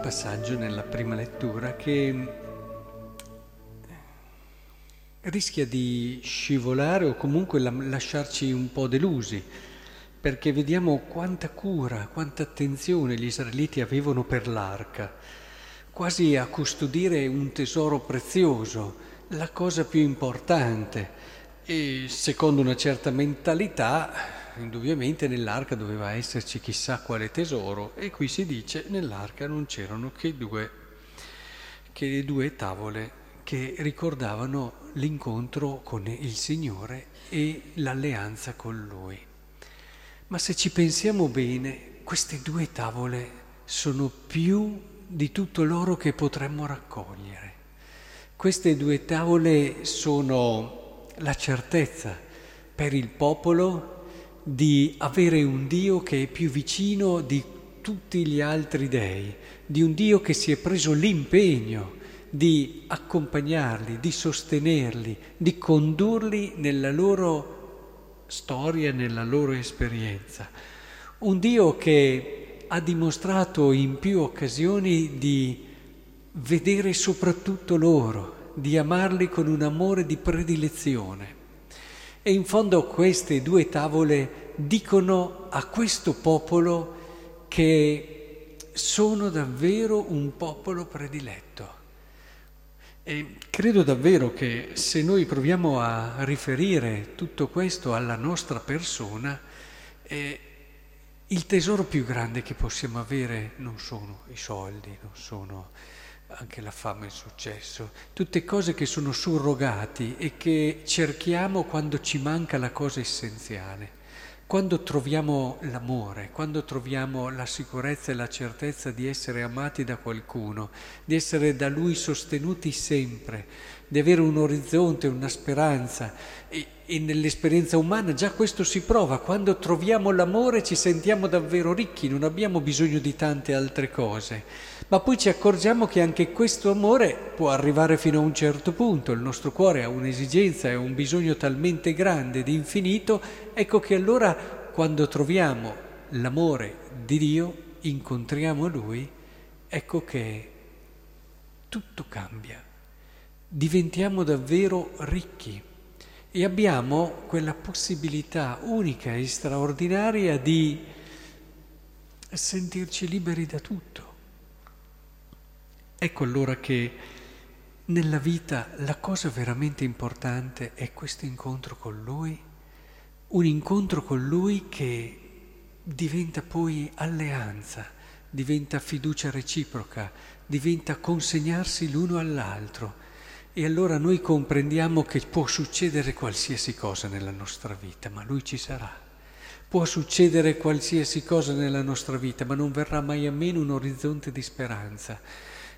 passaggio nella prima lettura che rischia di scivolare o comunque lasciarci un po' delusi, perché vediamo quanta cura, quanta attenzione gli israeliti avevano per l'arca, quasi a custodire un tesoro prezioso, la cosa più importante. E secondo una certa mentalità indubbiamente nell'arca doveva esserci chissà quale tesoro e qui si dice nell'arca non c'erano che due, che due tavole che ricordavano l'incontro con il Signore e l'alleanza con Lui. Ma se ci pensiamo bene, queste due tavole sono più di tutto l'oro che potremmo raccogliere. Queste due tavole sono la certezza per il popolo di avere un Dio che è più vicino di tutti gli altri dei, di un Dio che si è preso l'impegno di accompagnarli, di sostenerli, di condurli nella loro storia, nella loro esperienza. Un Dio che ha dimostrato in più occasioni di vedere soprattutto loro, di amarli con un amore di predilezione. E in fondo queste due tavole dicono a questo popolo che sono davvero un popolo prediletto. E credo davvero che se noi proviamo a riferire tutto questo alla nostra persona, eh, il tesoro più grande che possiamo avere non sono i soldi, non sono anche la fama e il successo, tutte cose che sono surrogati e che cerchiamo quando ci manca la cosa essenziale. Quando troviamo l'amore, quando troviamo la sicurezza e la certezza di essere amati da qualcuno, di essere da lui sostenuti sempre, di avere un orizzonte, una speranza e, e nell'esperienza umana già questo si prova, quando troviamo l'amore ci sentiamo davvero ricchi, non abbiamo bisogno di tante altre cose, ma poi ci accorgiamo che anche questo amore può arrivare fino a un certo punto, il nostro cuore ha un'esigenza e un bisogno talmente grande di infinito, ecco che allora quando troviamo l'amore di Dio, incontriamo Lui, ecco che tutto cambia, diventiamo davvero ricchi e abbiamo quella possibilità unica e straordinaria di sentirci liberi da tutto. Ecco allora che nella vita la cosa veramente importante è questo incontro con Lui, un incontro con Lui che diventa poi alleanza, diventa fiducia reciproca, diventa consegnarsi l'uno all'altro e allora noi comprendiamo che può succedere qualsiasi cosa nella nostra vita, ma Lui ci sarà. Può succedere qualsiasi cosa nella nostra vita, ma non verrà mai a meno un orizzonte di speranza.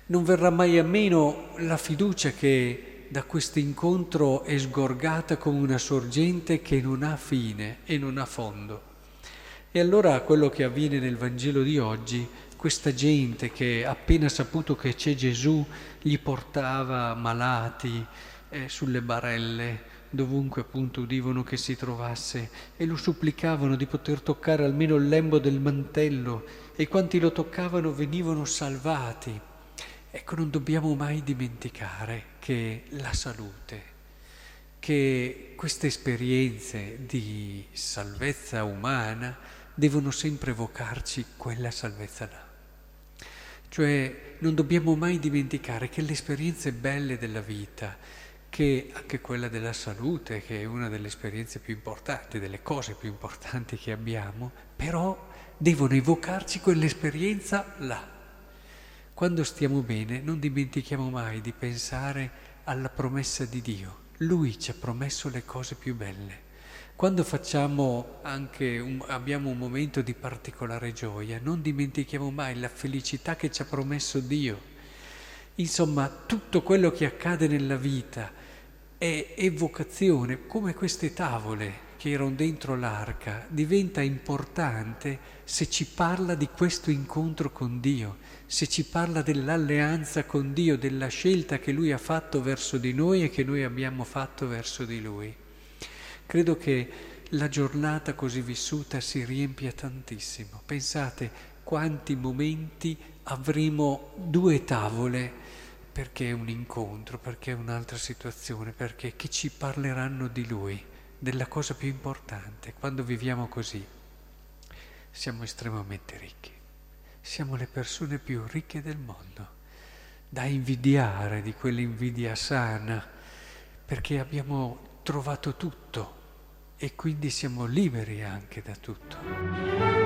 Non verrà mai a meno la fiducia che da questo incontro è sgorgata come una sorgente che non ha fine e non ha fondo. E allora quello che avviene nel Vangelo di oggi questa gente che appena saputo che c'è Gesù gli portava malati eh, sulle barelle, dovunque appunto udivano che si trovasse, e lo supplicavano di poter toccare almeno il lembo del mantello, e quanti lo toccavano venivano salvati. Ecco, non dobbiamo mai dimenticare che la salute, che queste esperienze di salvezza umana devono sempre evocarci quella salvezza là. Cioè non dobbiamo mai dimenticare che le esperienze belle della vita, che anche quella della salute, che è una delle esperienze più importanti, delle cose più importanti che abbiamo, però devono evocarci quell'esperienza là. Quando stiamo bene non dimentichiamo mai di pensare alla promessa di Dio. Lui ci ha promesso le cose più belle. Quando facciamo anche un, abbiamo un momento di particolare gioia, non dimentichiamo mai la felicità che ci ha promesso Dio. Insomma, tutto quello che accade nella vita è evocazione, come queste tavole che erano dentro l'arca, diventa importante se ci parla di questo incontro con Dio, se ci parla dell'alleanza con Dio, della scelta che Lui ha fatto verso di noi e che noi abbiamo fatto verso di Lui. Credo che la giornata così vissuta si riempia tantissimo. Pensate, quanti momenti avremo due tavole perché è un incontro, perché è un'altra situazione, perché che ci parleranno di Lui, della cosa più importante. Quando viviamo così siamo estremamente ricchi, siamo le persone più ricche del mondo, da invidiare di quell'invidia sana, perché abbiamo trovato tutto e quindi siamo liberi anche da tutto.